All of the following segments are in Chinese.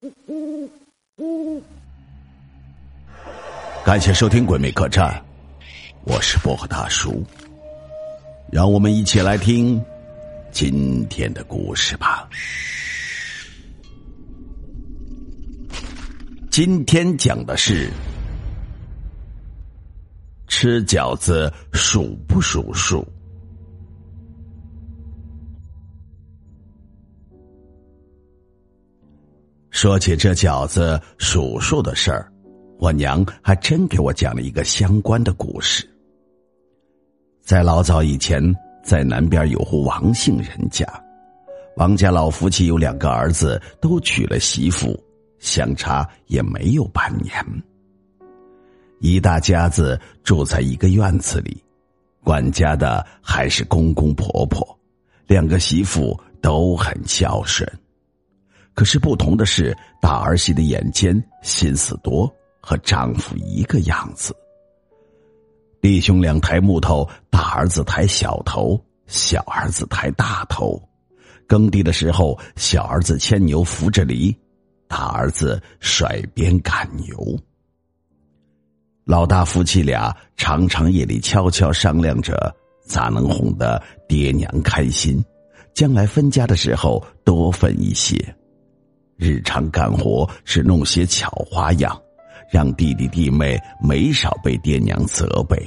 呜呜呜感谢收听《鬼魅客栈》，我是薄荷大叔。让我们一起来听今天的故事吧。今天讲的是吃饺子数不数数。说起这饺子数数的事儿，我娘还真给我讲了一个相关的故事。在老早以前，在南边有户王姓人家，王家老夫妻有两个儿子，都娶了媳妇，相差也没有半年。一大家子住在一个院子里，管家的还是公公婆婆，两个媳妇都很孝顺。可是不同的是，大儿媳的眼尖，心思多，和丈夫一个样子。弟兄两抬木头，大儿子抬小头，小儿子抬大头。耕地的时候，小儿子牵牛扶着犁，大儿子甩鞭赶牛。老大夫妻俩常常夜里悄悄商量着，咋能哄得爹娘开心，将来分家的时候多分一些。日常干活是弄些巧花样，让弟弟弟妹没少被爹娘责备。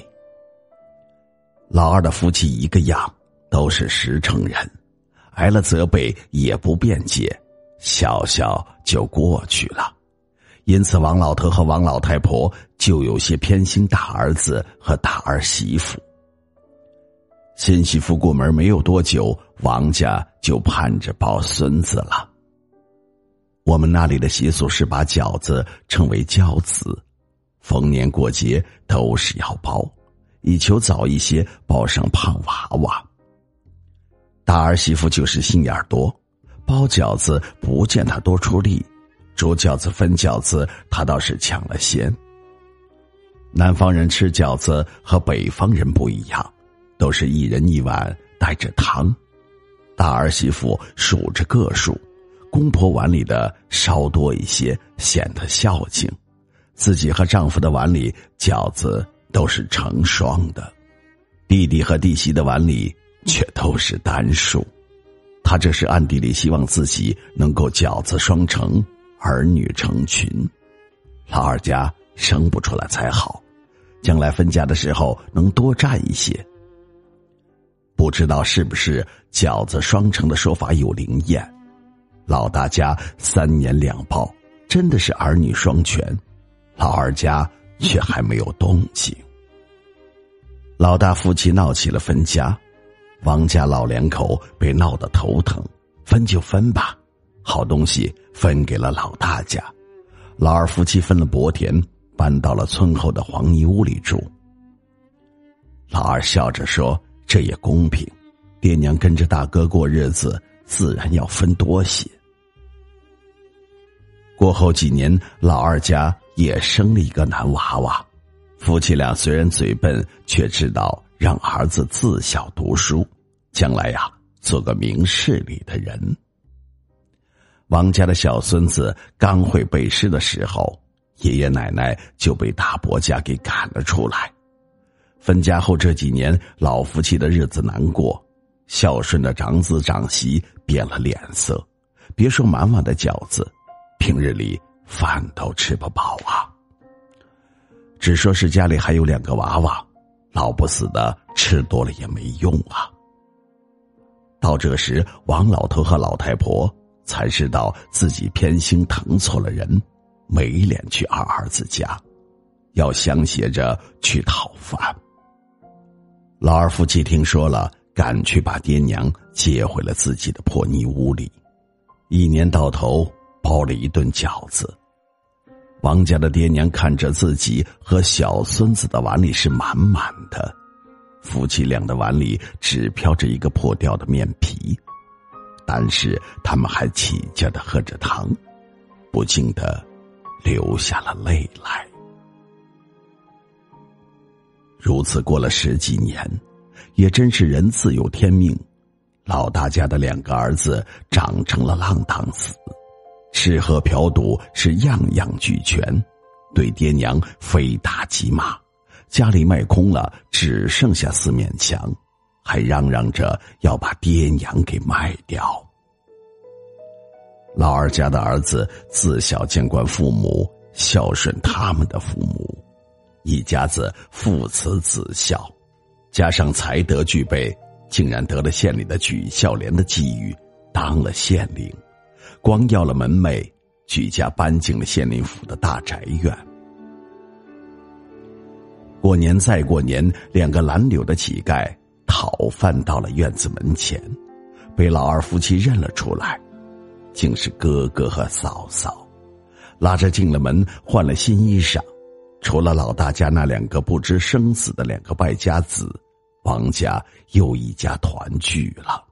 老二的夫妻一个样，都是实诚人，挨了责备也不辩解，笑笑就过去了。因此，王老头和王老太婆就有些偏心大儿子和大儿媳妇。新媳妇过门没有多久，王家就盼着抱孙子了。我们那里的习俗是把饺子称为饺子，逢年过节都是要包，以求早一些抱上胖娃娃。大儿媳妇就是心眼多，包饺子不见他多出力，煮饺子分饺子他倒是抢了先。南方人吃饺子和北方人不一样，都是一人一碗带着汤，大儿媳妇数着个数。公婆碗里的稍多一些，显得孝敬；自己和丈夫的碗里饺子都是成双的，弟弟和弟媳的碗里却都是单数。他这是暗地里希望自己能够饺子双成，儿女成群，老二家生不出来才好，将来分家的时候能多占一些。不知道是不是饺子双成的说法有灵验？老大家三年两抱，真的是儿女双全；老二家却还没有动静。老大夫妻闹起了分家，王家老两口被闹得头疼，分就分吧，好东西分给了老大家，老二夫妻分了薄田，搬到了村后的黄泥屋里住。老二笑着说：“这也公平，爹娘跟着大哥过日子。”自然要分多些。过后几年，老二家也生了一个男娃娃。夫妻俩虽然嘴笨，却知道让儿子自小读书，将来呀做个明事理的人。王家的小孙子刚会背诗的时候，爷爷奶奶就被大伯家给赶了出来。分家后这几年，老夫妻的日子难过。孝顺的长子长媳变了脸色，别说满碗的饺子，平日里饭都吃不饱啊。只说是家里还有两个娃娃，老不死的吃多了也没用啊。到这时，王老头和老太婆才知道自己偏心疼错了人，没脸去二儿子家，要相携着去讨饭。老二夫妻听说了。赶去把爹娘接回了自己的破泥屋里，一年到头包了一顿饺子。王家的爹娘看着自己和小孙子的碗里是满满的，夫妻俩的碗里只飘着一个破掉的面皮，但是他们还起劲的喝着汤，不禁的流下了泪来。如此过了十几年。也真是人自有天命，老大家的两个儿子长成了浪荡子，吃喝嫖赌是样样俱全，对爹娘非打即骂，家里卖空了，只剩下四面墙，还嚷嚷着要把爹娘给卖掉。老二家的儿子自小见惯父母孝顺他们的父母，一家子父慈子孝，加上才德具备，竟然得了县里的举孝廉的机遇，当了县令。光要了门楣，举家搬进了县令府的大宅院。过年再过年，两个蓝柳的乞丐讨饭到了院子门前，被老二夫妻认了出来。竟是哥哥和嫂嫂，拉着进了门，换了新衣裳。除了老大家那两个不知生死的两个败家子，王家又一家团聚了。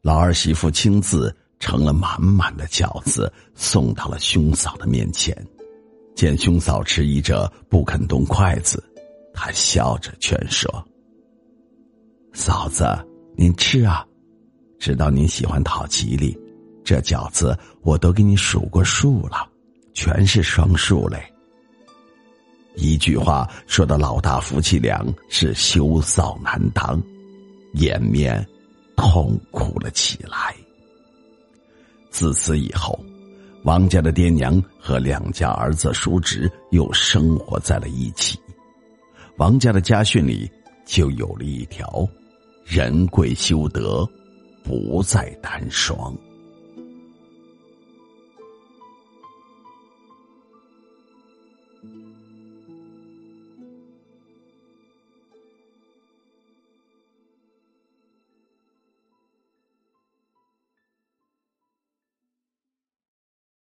老二媳妇亲自盛了满满的饺子，送到了兄嫂的面前。见兄嫂迟疑着不肯动筷子，他笑着劝说：“嫂子，您吃啊，知道您喜欢讨吉利。”这饺子我都给你数过数了，全是双数嘞。一句话说的老大夫妻俩是羞臊难当，掩面痛苦了起来。自此以后，王家的爹娘和两家儿子叔侄又生活在了一起，王家的家训里就有了一条：人贵修德，不在单双。